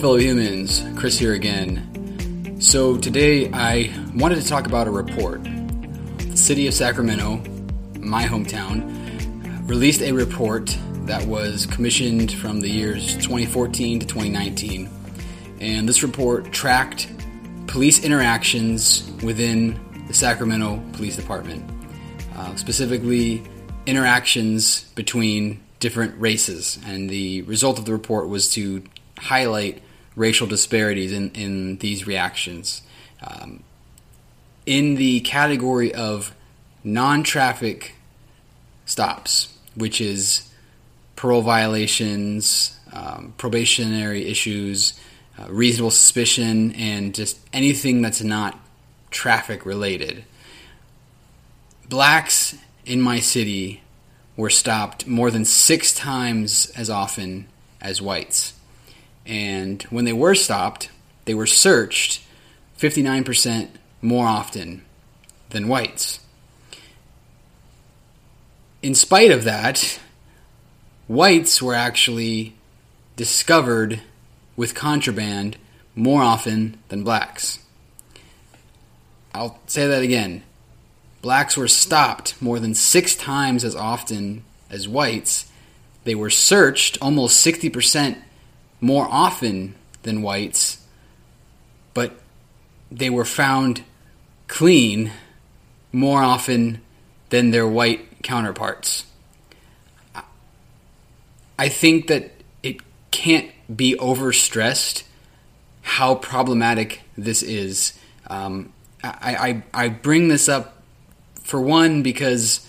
Fellow humans. Chris here again. So, today I wanted to talk about a report. The city of Sacramento, my hometown, released a report that was commissioned from the years 2014 to 2019. And this report tracked police interactions within the Sacramento Police Department, uh, specifically interactions between different races. And the result of the report was to highlight racial disparities in, in these reactions. Um, in the category of non traffic stops, which is parole violations, um, probationary issues, uh, reasonable suspicion, and just anything that's not traffic related. Blacks in my city were stopped more than six times as often as whites. And when they were stopped, they were searched 59% more often than whites. In spite of that, whites were actually discovered with contraband more often than blacks. I'll say that again. Blacks were stopped more than six times as often as whites. They were searched almost 60% more often than whites, but they were found clean more often than their white counterparts. I think that it can't be overstressed how problematic this is. Um, I, I, I bring this up for one because,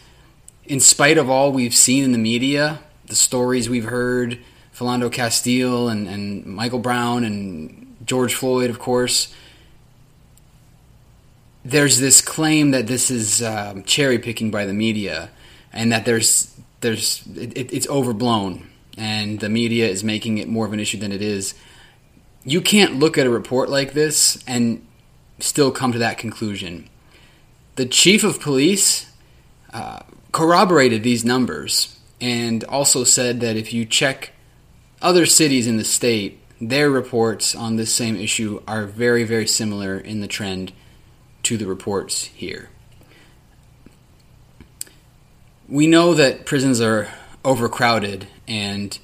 in spite of all we've seen in the media, the stories we've heard, Philando Castile and, and Michael Brown and George Floyd, of course, there's this claim that this is um, cherry picking by the media and that there's there's it, it's overblown and the media is making it more of an issue than it is. You can't look at a report like this and still come to that conclusion. The chief of police uh, corroborated these numbers and also said that if you check other cities in the state, their reports on this same issue are very, very similar in the trend to the reports here. We know that prisons are overcrowded and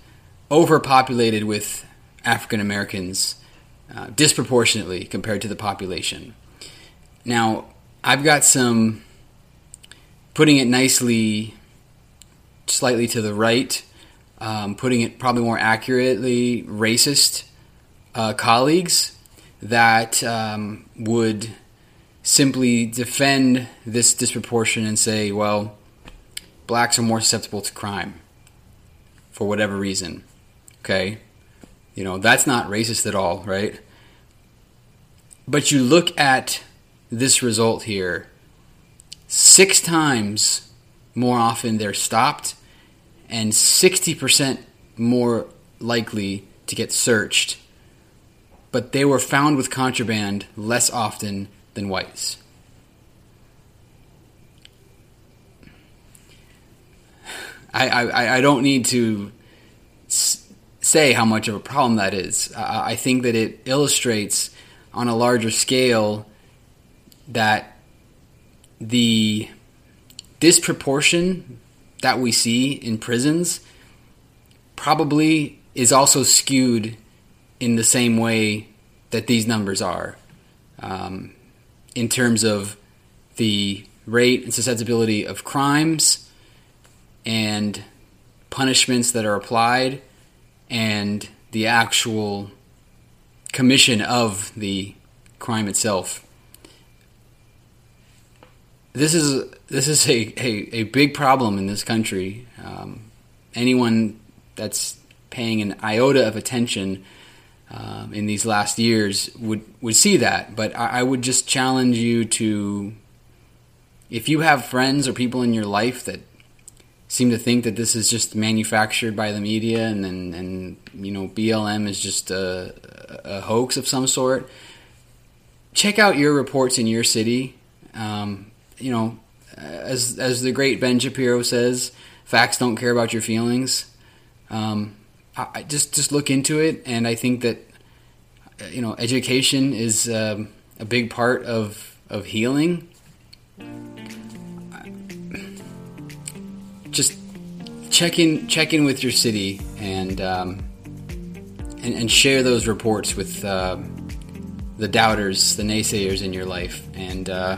overpopulated with African Americans uh, disproportionately compared to the population. Now, I've got some, putting it nicely, slightly to the right, um, putting it probably more accurately, racist uh, colleagues that um, would simply defend this disproportion and say, well, blacks are more susceptible to crime for whatever reason. Okay? You know, that's not racist at all, right? But you look at this result here six times more often they're stopped and 60% more likely to get searched. But they were found with contraband less often than whites. I, I, I don't need to say how much of a problem that is. I I think that it illustrates on a larger scale that the disproportion that we see in prisons probably is also skewed in the same way that these numbers are um, in terms of the rate and susceptibility of crimes and punishments that are applied and the actual commission of the crime itself. This is this is a, a, a big problem in this country. Um, anyone that's paying an iota of attention um, in these last years would would see that. But I, I would just challenge you to, if you have friends or people in your life that seem to think that this is just manufactured by the media and and, and you know BLM is just a, a, hoax of some sort. Check out your reports in your city. Um, you know, as as the great Ben Shapiro says, facts don't care about your feelings. Um, I, just just look into it, and I think that you know, education is um, a big part of of healing. Just check in check in with your city and um, and, and, share those reports with uh, the doubters, the naysayers in your life, and uh,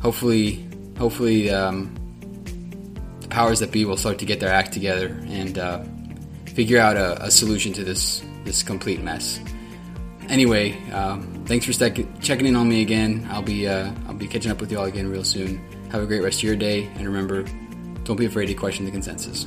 hopefully, hopefully, um, the powers that be will start to get their act together and uh, figure out a, a, solution to this this complete mess. Anyway, um, thanks for checking in on me again. I'll be uh, I'll be catching up with you all again real soon. Have a great rest of your day, and remember, don't be afraid to question the consensus.